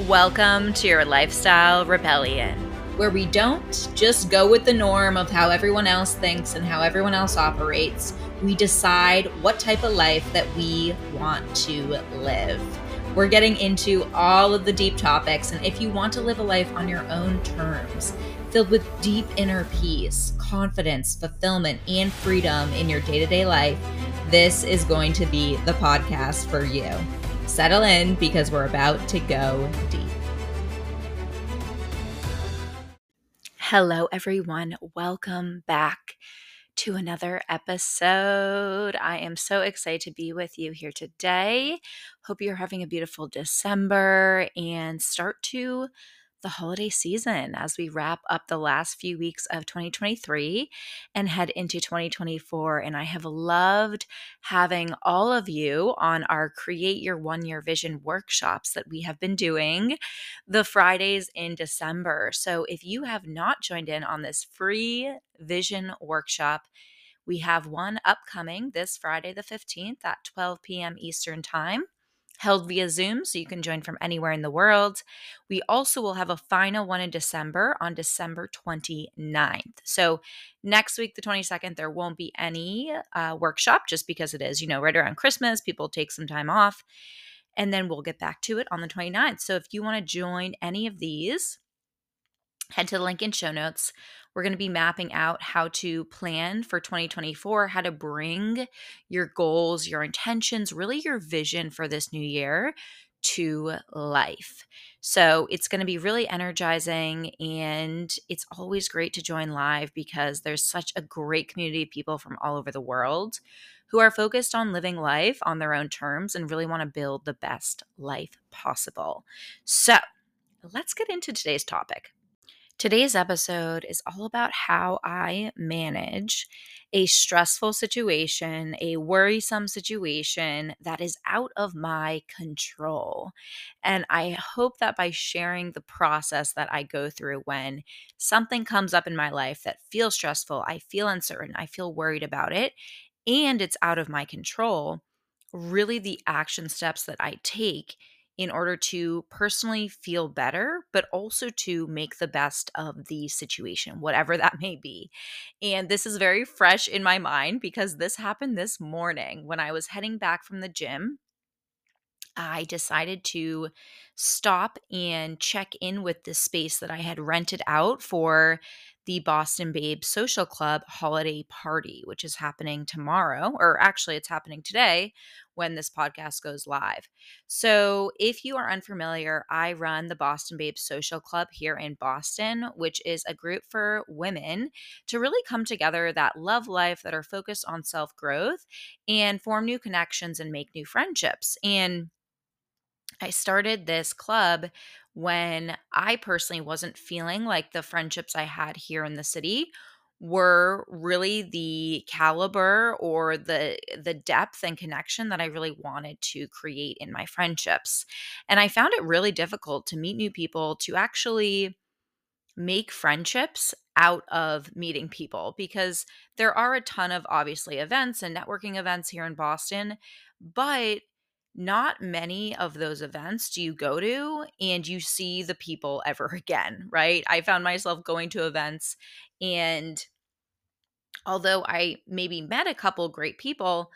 Welcome to your lifestyle rebellion, where we don't just go with the norm of how everyone else thinks and how everyone else operates. We decide what type of life that we want to live. We're getting into all of the deep topics, and if you want to live a life on your own terms, filled with deep inner peace, confidence, fulfillment, and freedom in your day to day life, this is going to be the podcast for you settle in because we're about to go deep. Hello, everyone. Welcome back to another episode. I am so excited to be with you here today. Hope you're having a beautiful December and start to the holiday season as we wrap up the last few weeks of 2023 and head into 2024. And I have loved having all of you on our Create Your One Year Vision workshops that we have been doing the Fridays in December. So if you have not joined in on this free vision workshop, we have one upcoming this Friday, the 15th at 12 p.m. Eastern Time held via Zoom, so you can join from anywhere in the world. We also will have a final one in December on December 29th. So, next week, the 22nd, there won't be any uh, workshop just because it is, you know, right around Christmas. People take some time off. And then we'll get back to it on the 29th. So, if you want to join any of these, head to the link in show notes. We're going to be mapping out how to plan for 2024, how to bring your goals, your intentions, really your vision for this new year to life. So it's going to be really energizing and it's always great to join live because there's such a great community of people from all over the world who are focused on living life on their own terms and really want to build the best life possible. So let's get into today's topic. Today's episode is all about how I manage a stressful situation, a worrisome situation that is out of my control. And I hope that by sharing the process that I go through when something comes up in my life that feels stressful, I feel uncertain, I feel worried about it, and it's out of my control, really the action steps that I take in order to personally feel better, but also to make the best of the situation, whatever that may be. And this is very fresh in my mind because this happened this morning when I was heading back from the gym. I decided to stop and check in with the space that I had rented out for the Boston Babe Social Club holiday party, which is happening tomorrow, or actually, it's happening today when this podcast goes live. So, if you are unfamiliar, I run the Boston Babe Social Club here in Boston, which is a group for women to really come together that love life, that are focused on self growth, and form new connections and make new friendships. And I started this club when I personally wasn't feeling like the friendships I had here in the city were really the caliber or the the depth and connection that I really wanted to create in my friendships. And I found it really difficult to meet new people to actually make friendships out of meeting people because there are a ton of obviously events and networking events here in Boston, but not many of those events do you go to and you see the people ever again, right? I found myself going to events and although I maybe met a couple great people,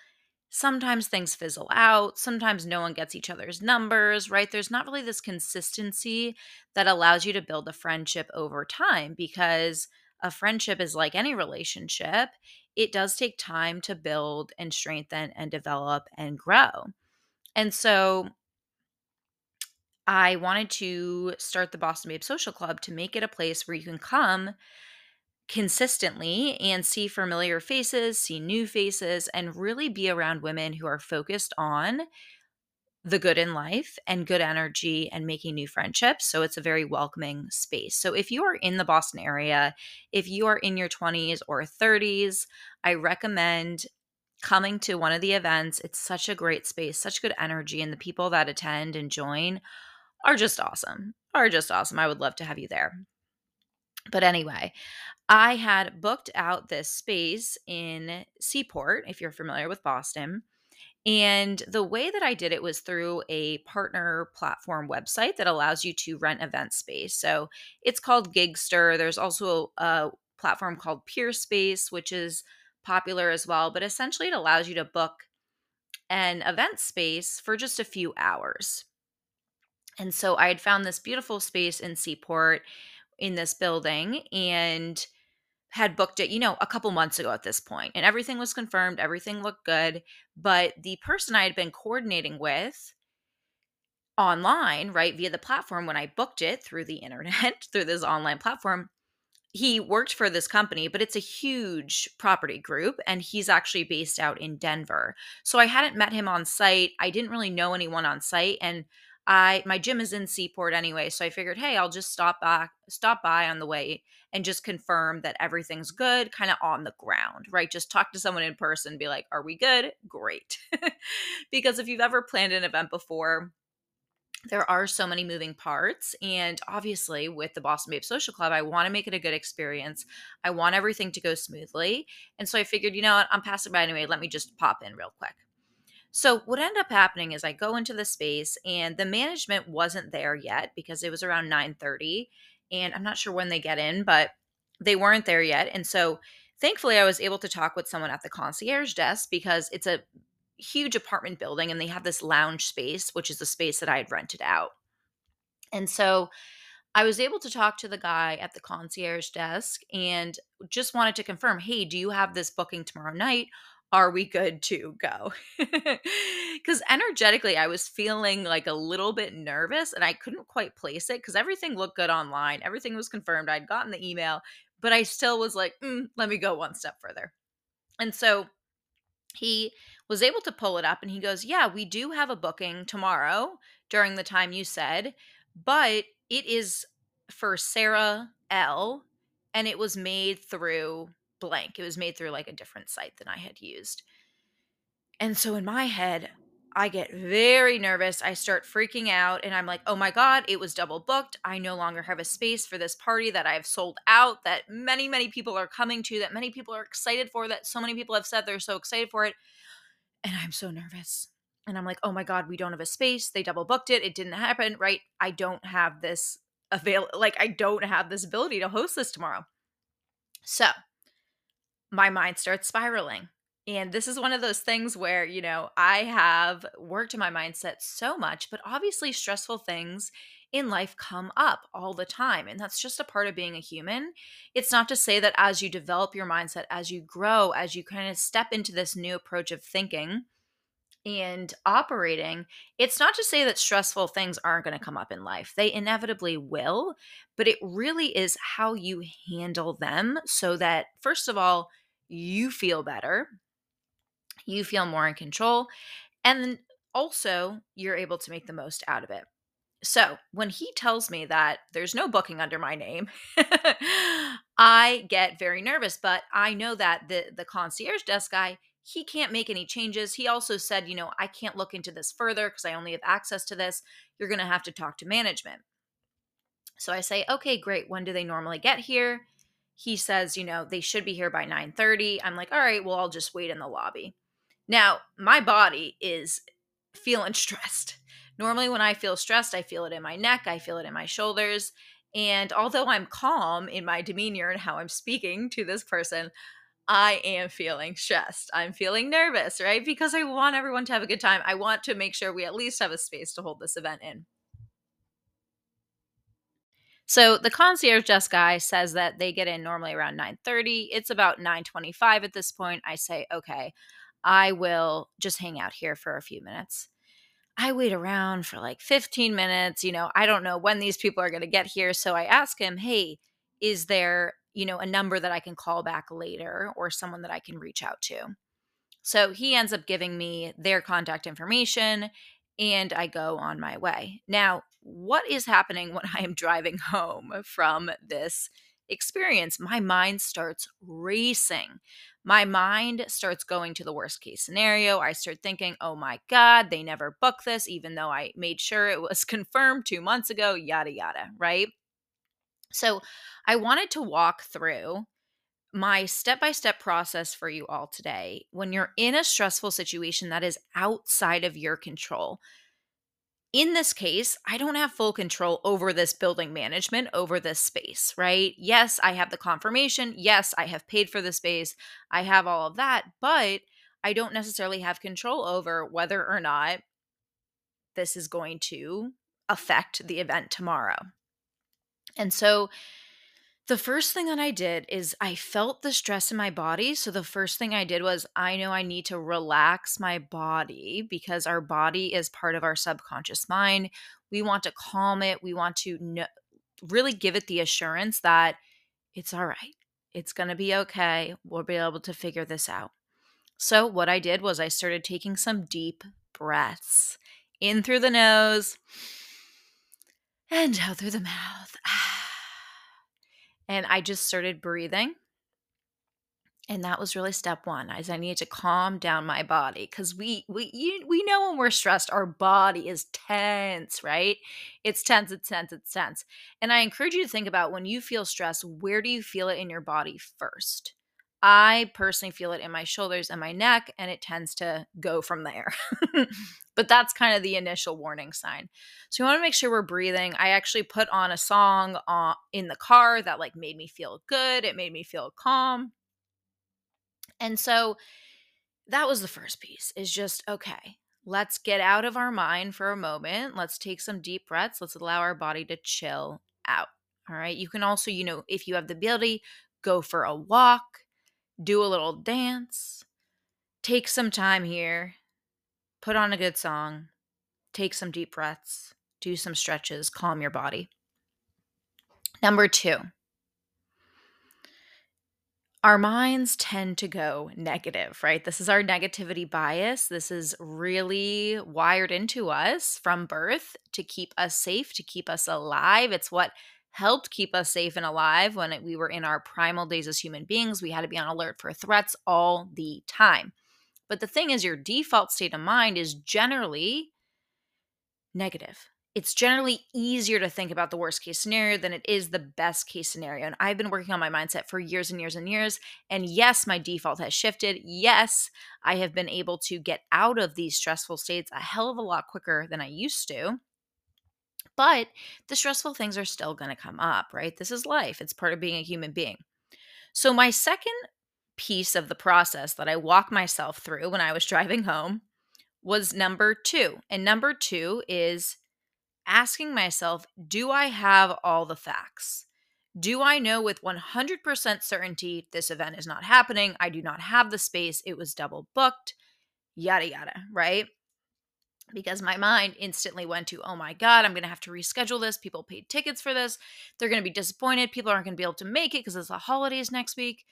sometimes things fizzle out. Sometimes no one gets each other's numbers, right? There's not really this consistency that allows you to build a friendship over time because a friendship is like any relationship. It does take time to build and strengthen and develop and grow. And so I wanted to start the Boston Babe Social Club to make it a place where you can come consistently and see familiar faces, see new faces, and really be around women who are focused on the good in life and good energy and making new friendships. So it's a very welcoming space. So if you are in the Boston area, if you are in your 20s or 30s, I recommend coming to one of the events. It's such a great space, such good energy, and the people that attend and join are just awesome. Are just awesome. I would love to have you there. But anyway, I had booked out this space in Seaport, if you're familiar with Boston. And the way that I did it was through a partner platform website that allows you to rent event space. So it's called Giggster. There's also a platform called Peerspace, which is popular as well. But essentially, it allows you to book an event space for just a few hours. And so I had found this beautiful space in Seaport in this building and had booked it, you know, a couple months ago at this point. and everything was confirmed, everything looked good. But the person I had been coordinating with online, right, via the platform when I booked it through the internet, through this online platform, he worked for this company, but it's a huge property group and he's actually based out in Denver. So I hadn't met him on site. I didn't really know anyone on site and I my gym is in Seaport anyway, so I figured, "Hey, I'll just stop by stop by on the way and just confirm that everything's good kind of on the ground, right? Just talk to someone in person, be like, "Are we good?" Great. because if you've ever planned an event before, there are so many moving parts. And obviously, with the Boston Babe Social Club, I want to make it a good experience. I want everything to go smoothly. And so I figured, you know what, I'm passing by anyway. Let me just pop in real quick. So what ended up happening is I go into the space and the management wasn't there yet because it was around 9:30 and I'm not sure when they get in, but they weren't there yet. And so thankfully I was able to talk with someone at the concierge desk because it's a huge apartment building and they have this lounge space, which is the space that I had rented out. And so I was able to talk to the guy at the concierge desk and just wanted to confirm, "Hey, do you have this booking tomorrow night? Are we good to go?" Cuz energetically I was feeling like a little bit nervous and I couldn't quite place it cuz everything looked good online. Everything was confirmed. I'd gotten the email, but I still was like, mm, "Let me go one step further." And so he was able to pull it up and he goes, Yeah, we do have a booking tomorrow during the time you said, but it is for Sarah L. And it was made through blank. It was made through like a different site than I had used. And so in my head, I get very nervous. I start freaking out and I'm like, oh my God, it was double booked. I no longer have a space for this party that I've sold out, that many, many people are coming to, that many people are excited for, that so many people have said they're so excited for it. And I'm so nervous. And I'm like, oh my God, we don't have a space. They double booked it. It didn't happen, right? I don't have this avail like I don't have this ability to host this tomorrow. So my mind starts spiraling. And this is one of those things where, you know, I have worked in my mindset so much, but obviously stressful things in life come up all the time. And that's just a part of being a human. It's not to say that as you develop your mindset, as you grow, as you kind of step into this new approach of thinking and operating, it's not to say that stressful things aren't going to come up in life. They inevitably will, but it really is how you handle them so that, first of all, you feel better you feel more in control, and then also you're able to make the most out of it. So when he tells me that there's no booking under my name, I get very nervous. But I know that the the concierge desk guy he can't make any changes. He also said, you know, I can't look into this further because I only have access to this. You're going to have to talk to management. So I say, okay, great. When do they normally get here? He says, you know, they should be here by 9:30. I'm like, all right, well, I'll just wait in the lobby. Now, my body is feeling stressed. Normally, when I feel stressed, I feel it in my neck, I feel it in my shoulders. And although I'm calm in my demeanor and how I'm speaking to this person, I am feeling stressed. I'm feeling nervous, right? Because I want everyone to have a good time. I want to make sure we at least have a space to hold this event in. So the concierge desk guy says that they get in normally around 9:30. It's about 9:25 at this point. I say, "Okay, I will just hang out here for a few minutes. I wait around for like 15 minutes. You know, I don't know when these people are going to get here. So I ask him, hey, is there, you know, a number that I can call back later or someone that I can reach out to? So he ends up giving me their contact information and I go on my way. Now, what is happening when I am driving home from this experience? My mind starts racing my mind starts going to the worst case scenario. I start thinking, oh my God, they never booked this, even though I made sure it was confirmed two months ago, yada, yada, right? So I wanted to walk through my step by step process for you all today when you're in a stressful situation that is outside of your control. In this case, I don't have full control over this building management, over this space, right? Yes, I have the confirmation. Yes, I have paid for the space. I have all of that, but I don't necessarily have control over whether or not this is going to affect the event tomorrow. And so the first thing that I did is I felt the stress in my body. So the first thing I did was I know I need to relax my body because our body is part of our subconscious mind. We want to calm it. We want to really give it the assurance that it's all right. It's going to be okay. We'll be able to figure this out. So what I did was I started taking some deep breaths in through the nose and out through the mouth. And I just started breathing. And that was really step one. As I needed to calm down my body because we we you, we know when we're stressed, our body is tense, right? It's tense, it's tense, it's tense. And I encourage you to think about when you feel stress, where do you feel it in your body first? I personally feel it in my shoulders and my neck, and it tends to go from there. but that's kind of the initial warning sign. So you want to make sure we're breathing. I actually put on a song uh, in the car that like made me feel good. It made me feel calm. And so that was the first piece is just okay, let's get out of our mind for a moment. Let's take some deep breaths. Let's allow our body to chill out. All right. You can also, you know, if you have the ability, go for a walk do a little dance, take some time here, put on a good song, take some deep breaths, do some stretches, calm your body. Number two, our minds tend to go negative, right? This is our negativity bias. This is really wired into us from birth to keep us safe, to keep us alive. It's what helped keep us safe and alive when we were in our primal days as human beings. We had to be on alert for threats all the time. But the thing is, your default state of mind is generally negative. It's generally easier to think about the worst case scenario than it is the best case scenario. And I've been working on my mindset for years and years and years. And yes, my default has shifted. Yes, I have been able to get out of these stressful states a hell of a lot quicker than I used to. But the stressful things are still going to come up, right? This is life, it's part of being a human being. So, my second piece of the process that I walk myself through when I was driving home was number two. And number two is asking myself, do I have all the facts? Do I know with 100% certainty this event is not happening? I do not have the space. It was double booked, yada, yada, right? Because my mind instantly went to, oh my God, I'm going to have to reschedule this. People paid tickets for this. They're going to be disappointed. People aren't going to be able to make it because it's the holidays next week.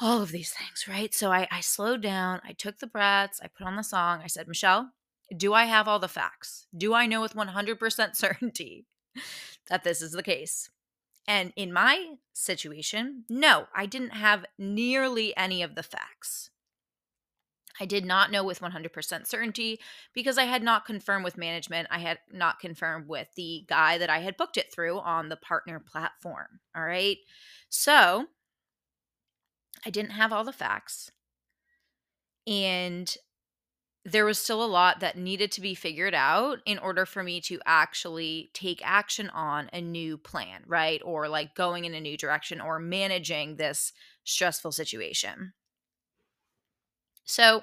All of these things, right? So I, I slowed down. I took the breaths. I put on the song. I said, Michelle, do I have all the facts? Do I know with 100% certainty that this is the case? And in my situation, no, I didn't have nearly any of the facts. I did not know with 100% certainty because I had not confirmed with management. I had not confirmed with the guy that I had booked it through on the partner platform. All right. So I didn't have all the facts. And there was still a lot that needed to be figured out in order for me to actually take action on a new plan, right? Or like going in a new direction or managing this stressful situation. So,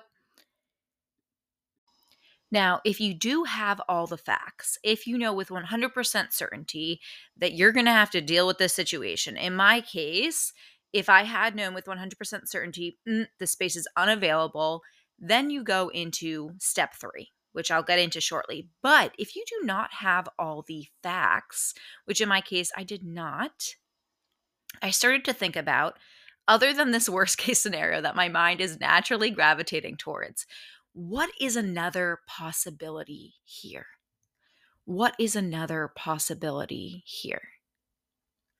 now, if you do have all the facts, if you know with 100% certainty that you're going to have to deal with this situation, in my case, if I had known with 100% certainty mm, the space is unavailable, then you go into step three, which I'll get into shortly. But if you do not have all the facts, which in my case I did not, I started to think about other than this worst case scenario that my mind is naturally gravitating towards, what is another possibility here? What is another possibility here?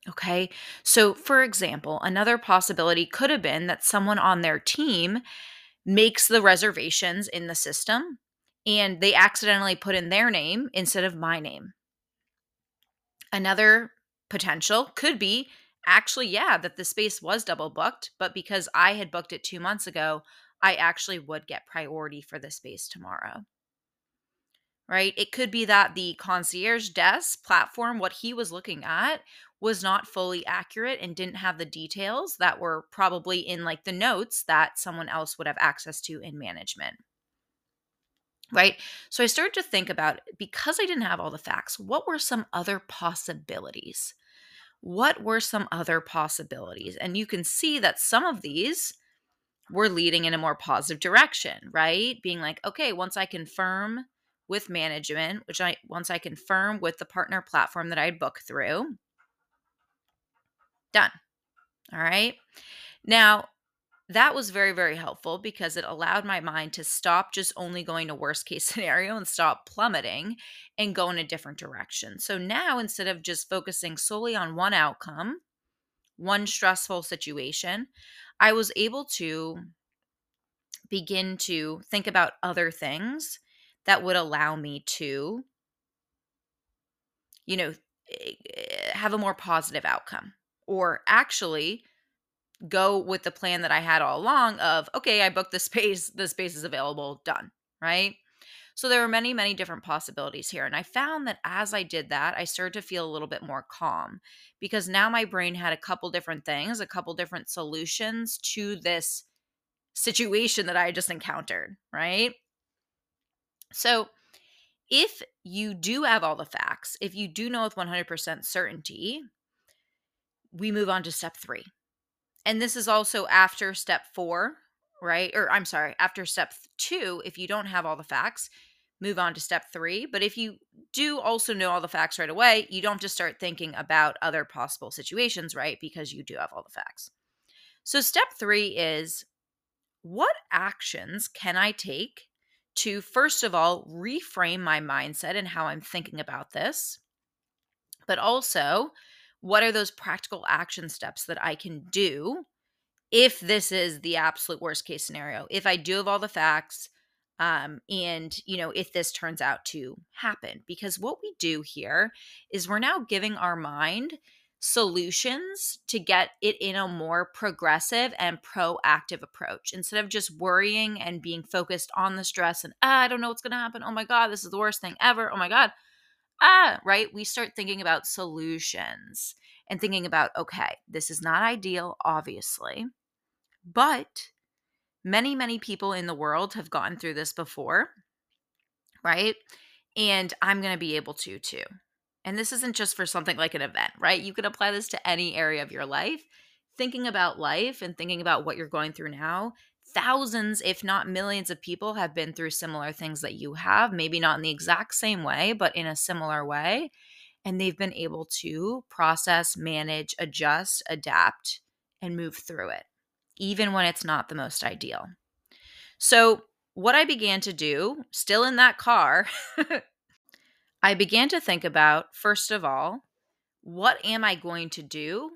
Okay, so for example, another possibility could have been that someone on their team makes the reservations in the system and they accidentally put in their name instead of my name. Another potential could be actually, yeah, that the space was double booked, but because I had booked it two months ago, I actually would get priority for the space tomorrow. Right? It could be that the concierge desk platform, what he was looking at, was not fully accurate and didn't have the details that were probably in like the notes that someone else would have access to in management. Right? So I started to think about because I didn't have all the facts, what were some other possibilities? What were some other possibilities? And you can see that some of these were leading in a more positive direction, right? Being like, okay, once I confirm with management, which I once I confirm with the partner platform that I'd book through, done. All right. Now, that was very, very helpful because it allowed my mind to stop just only going to worst case scenario and stop plummeting and go in a different direction. So now, instead of just focusing solely on one outcome, one stressful situation, I was able to begin to think about other things that would allow me to, you know, eh, eh, have a more positive outcome or actually go with the plan that I had all along of okay, I booked the space, the space is available, done, right? So there were many, many different possibilities here. And I found that as I did that, I started to feel a little bit more calm because now my brain had a couple different things, a couple different solutions to this situation that I just encountered, right? So if you do have all the facts, if you do know with 100% certainty, we move on to step three. And this is also after step four, right? Or I'm sorry, after step two, if you don't have all the facts, move on to step three. But if you do also know all the facts right away, you don't have to start thinking about other possible situations, right? Because you do have all the facts. So, step three is what actions can I take to, first of all, reframe my mindset and how I'm thinking about this? But also, what are those practical action steps that I can do if this is the absolute worst case scenario? If I do have all the facts, um, and you know if this turns out to happen? Because what we do here is we're now giving our mind solutions to get it in a more progressive and proactive approach. Instead of just worrying and being focused on the stress and ah, i don't know what's going to happen. Oh my god this is the worst thing ever. Oh my god ah right we start thinking about solutions and thinking about okay this is not ideal obviously but many, many people in the world have gone through this before, right? And I'm going to be able to too. And this isn't just for something like an event, right? You can apply this to any area of your life. Thinking about life and thinking about what you're going through now, thousands, if not millions, of people have been through similar things that you have, maybe not in the exact same way, but in a similar way. And they've been able to process, manage, adjust, adapt, and move through it even when it's not the most ideal. So, what I began to do, still in that car, I began to think about, first of all, what am I going to do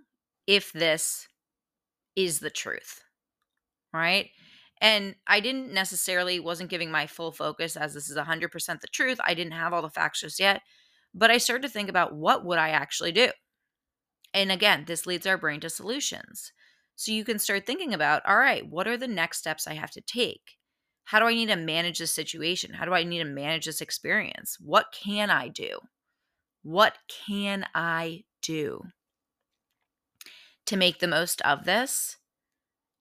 if this is the truth? Right? And I didn't necessarily wasn't giving my full focus as this is 100% the truth. I didn't have all the facts just yet, but I started to think about what would I actually do? And again, this leads our brain to solutions. So you can start thinking about all right, what are the next steps I have to take? How do I need to manage this situation? How do I need to manage this experience? What can I do? What can I do to make the most of this?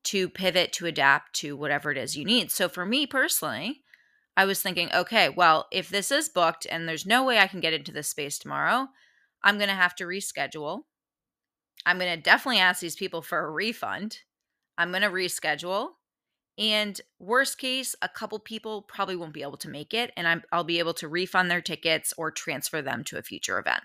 To pivot, to adapt to whatever it is you need. So for me personally, I was thinking, okay, well, if this is booked and there's no way I can get into this space tomorrow, I'm going to have to reschedule. I'm going to definitely ask these people for a refund. I'm going to reschedule. And worst case, a couple people probably won't be able to make it, and i will be able to refund their tickets or transfer them to a future event.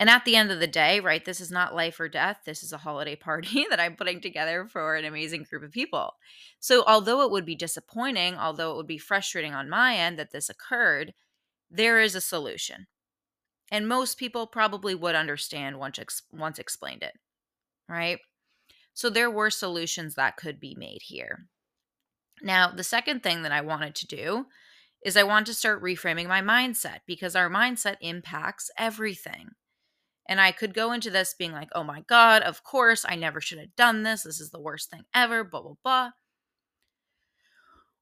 And at the end of the day, right, this is not life or death. This is a holiday party that I'm putting together for an amazing group of people. So, although it would be disappointing, although it would be frustrating on my end that this occurred, there is a solution and most people probably would understand once ex- once explained it right so there were solutions that could be made here now the second thing that i wanted to do is i want to start reframing my mindset because our mindset impacts everything And I could go into this being like, oh my God, of course, I never should have done this. This is the worst thing ever, blah, blah, blah.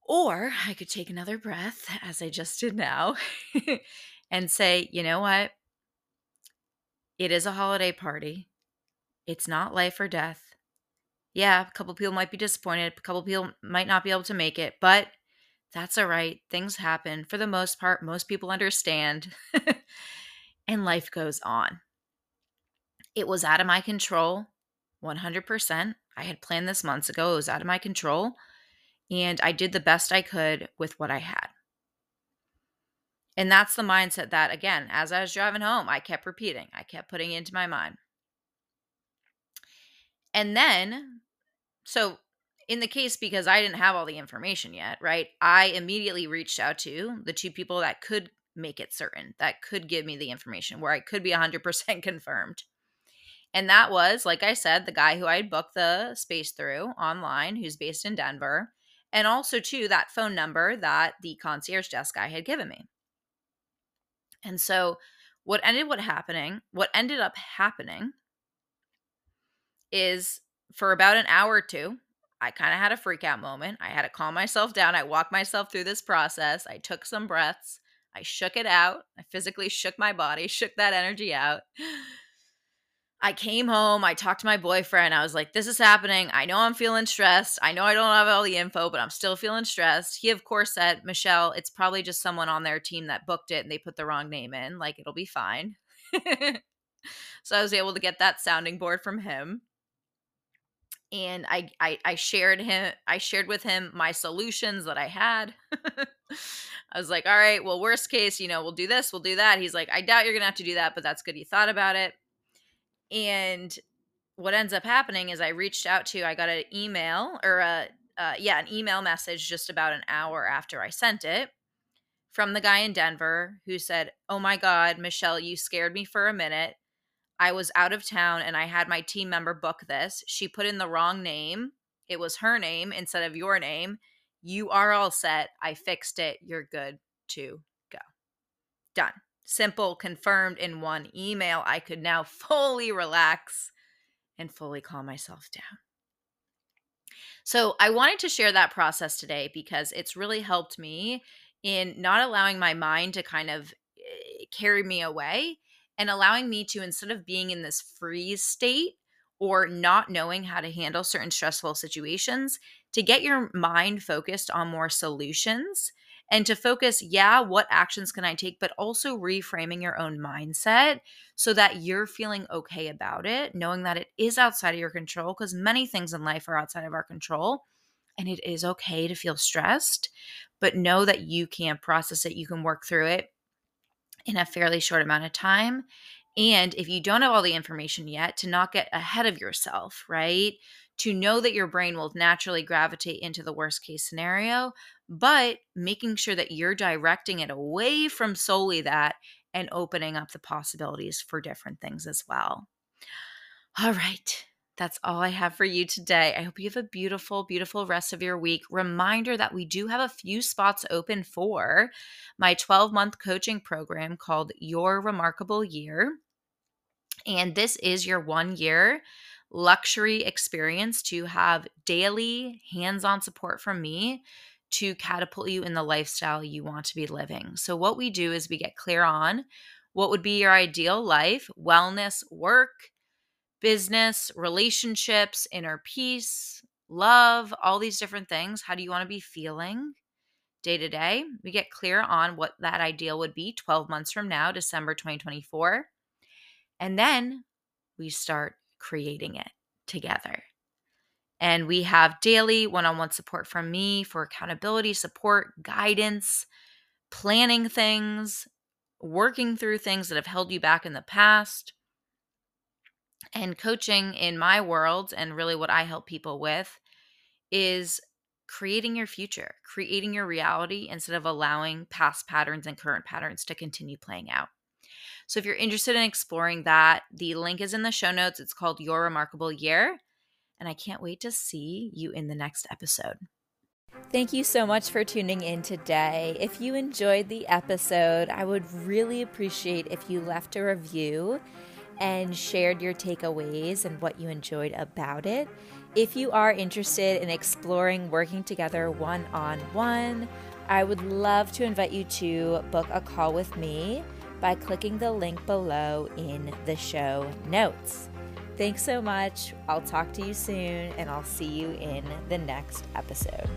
Or I could take another breath, as I just did now, and say, you know what? It is a holiday party. It's not life or death. Yeah, a couple people might be disappointed, a couple people might not be able to make it, but that's all right. Things happen. For the most part, most people understand, and life goes on. It was out of my control, 100%. I had planned this months ago. It was out of my control and I did the best I could with what I had. And that's the mindset that, again, as I was driving home, I kept repeating, I kept putting into my mind. And then, so in the case, because I didn't have all the information yet, right, I immediately reached out to the two people that could make it certain, that could give me the information, where I could be 100% confirmed. And that was, like I said, the guy who I had booked the space through online, who's based in Denver and also to that phone number that the concierge desk guy had given me. And so what ended what happening, what ended up happening is for about an hour or two, I kind of had a freak out moment. I had to calm myself down. I walked myself through this process. I took some breaths. I shook it out. I physically shook my body, shook that energy out. I came home, I talked to my boyfriend. I was like, this is happening. I know I'm feeling stressed. I know I don't have all the info, but I'm still feeling stressed. He, of course, said, Michelle, it's probably just someone on their team that booked it and they put the wrong name in. Like, it'll be fine. so I was able to get that sounding board from him. And I, I, I shared him, I shared with him my solutions that I had. I was like, all right, well, worst case, you know, we'll do this, we'll do that. He's like, I doubt you're gonna have to do that, but that's good you thought about it and what ends up happening is I reached out to, I got an email or a, uh, yeah, an email message just about an hour after I sent it from the guy in Denver who said, Oh my God, Michelle, you scared me for a minute. I was out of town and I had my team member book this. She put in the wrong name. It was her name instead of your name. You are all set. I fixed it. You're good to go. Done simple, confirmed in one email, I could now fully relax and fully calm myself down. So, I wanted to share that process today because it's really helped me in not allowing my mind to kind of eh, carry me away and allowing me to, instead of being in this freeze state or not knowing how to handle certain stressful situations, to get your mind focused on more solutions and to focus, yeah, what actions can I take, but also reframing your own mindset so that you're feeling okay about it, knowing that it is outside of your control, because many things in life are outside of our control. And it is okay to feel stressed, but know that you can process it, you can work through it in a fairly short amount of time. And if you don't have all the information yet, to not get ahead of yourself, right? To know that your brain will naturally gravitate into the worst case scenario, but making sure that you're directing it away from solely that and opening up the possibilities for different things as well. All right. That's all I have for you today. I hope you have a beautiful, beautiful rest of your week. Reminder that we do have a few spots open for my 12 month coaching program called Your Remarkable Year. And this is your one year luxury experience to have daily hands on support from me to catapult you in the lifestyle you want to be living. So, what we do is we get clear on what would be your ideal life, wellness, work, business, relationships, inner peace, love, all these different things. How do you want to be feeling day to day? We get clear on what that ideal would be 12 months from now, December 2024. And then we start creating it together. And we have daily one on one support from me for accountability, support, guidance, planning things, working through things that have held you back in the past. And coaching in my world, and really what I help people with, is creating your future, creating your reality instead of allowing past patterns and current patterns to continue playing out. So, if you're interested in exploring that, the link is in the show notes. It's called Your Remarkable Year and I can't wait to see you in the next episode. Thank you so much for tuning in today. If you enjoyed the episode, I would really appreciate if you left a review and shared your takeaways and what you enjoyed about it. If you are interested in exploring working together one on one, I would love to invite you to book a call with me by clicking the link below in the show notes. Thanks so much. I'll talk to you soon, and I'll see you in the next episode.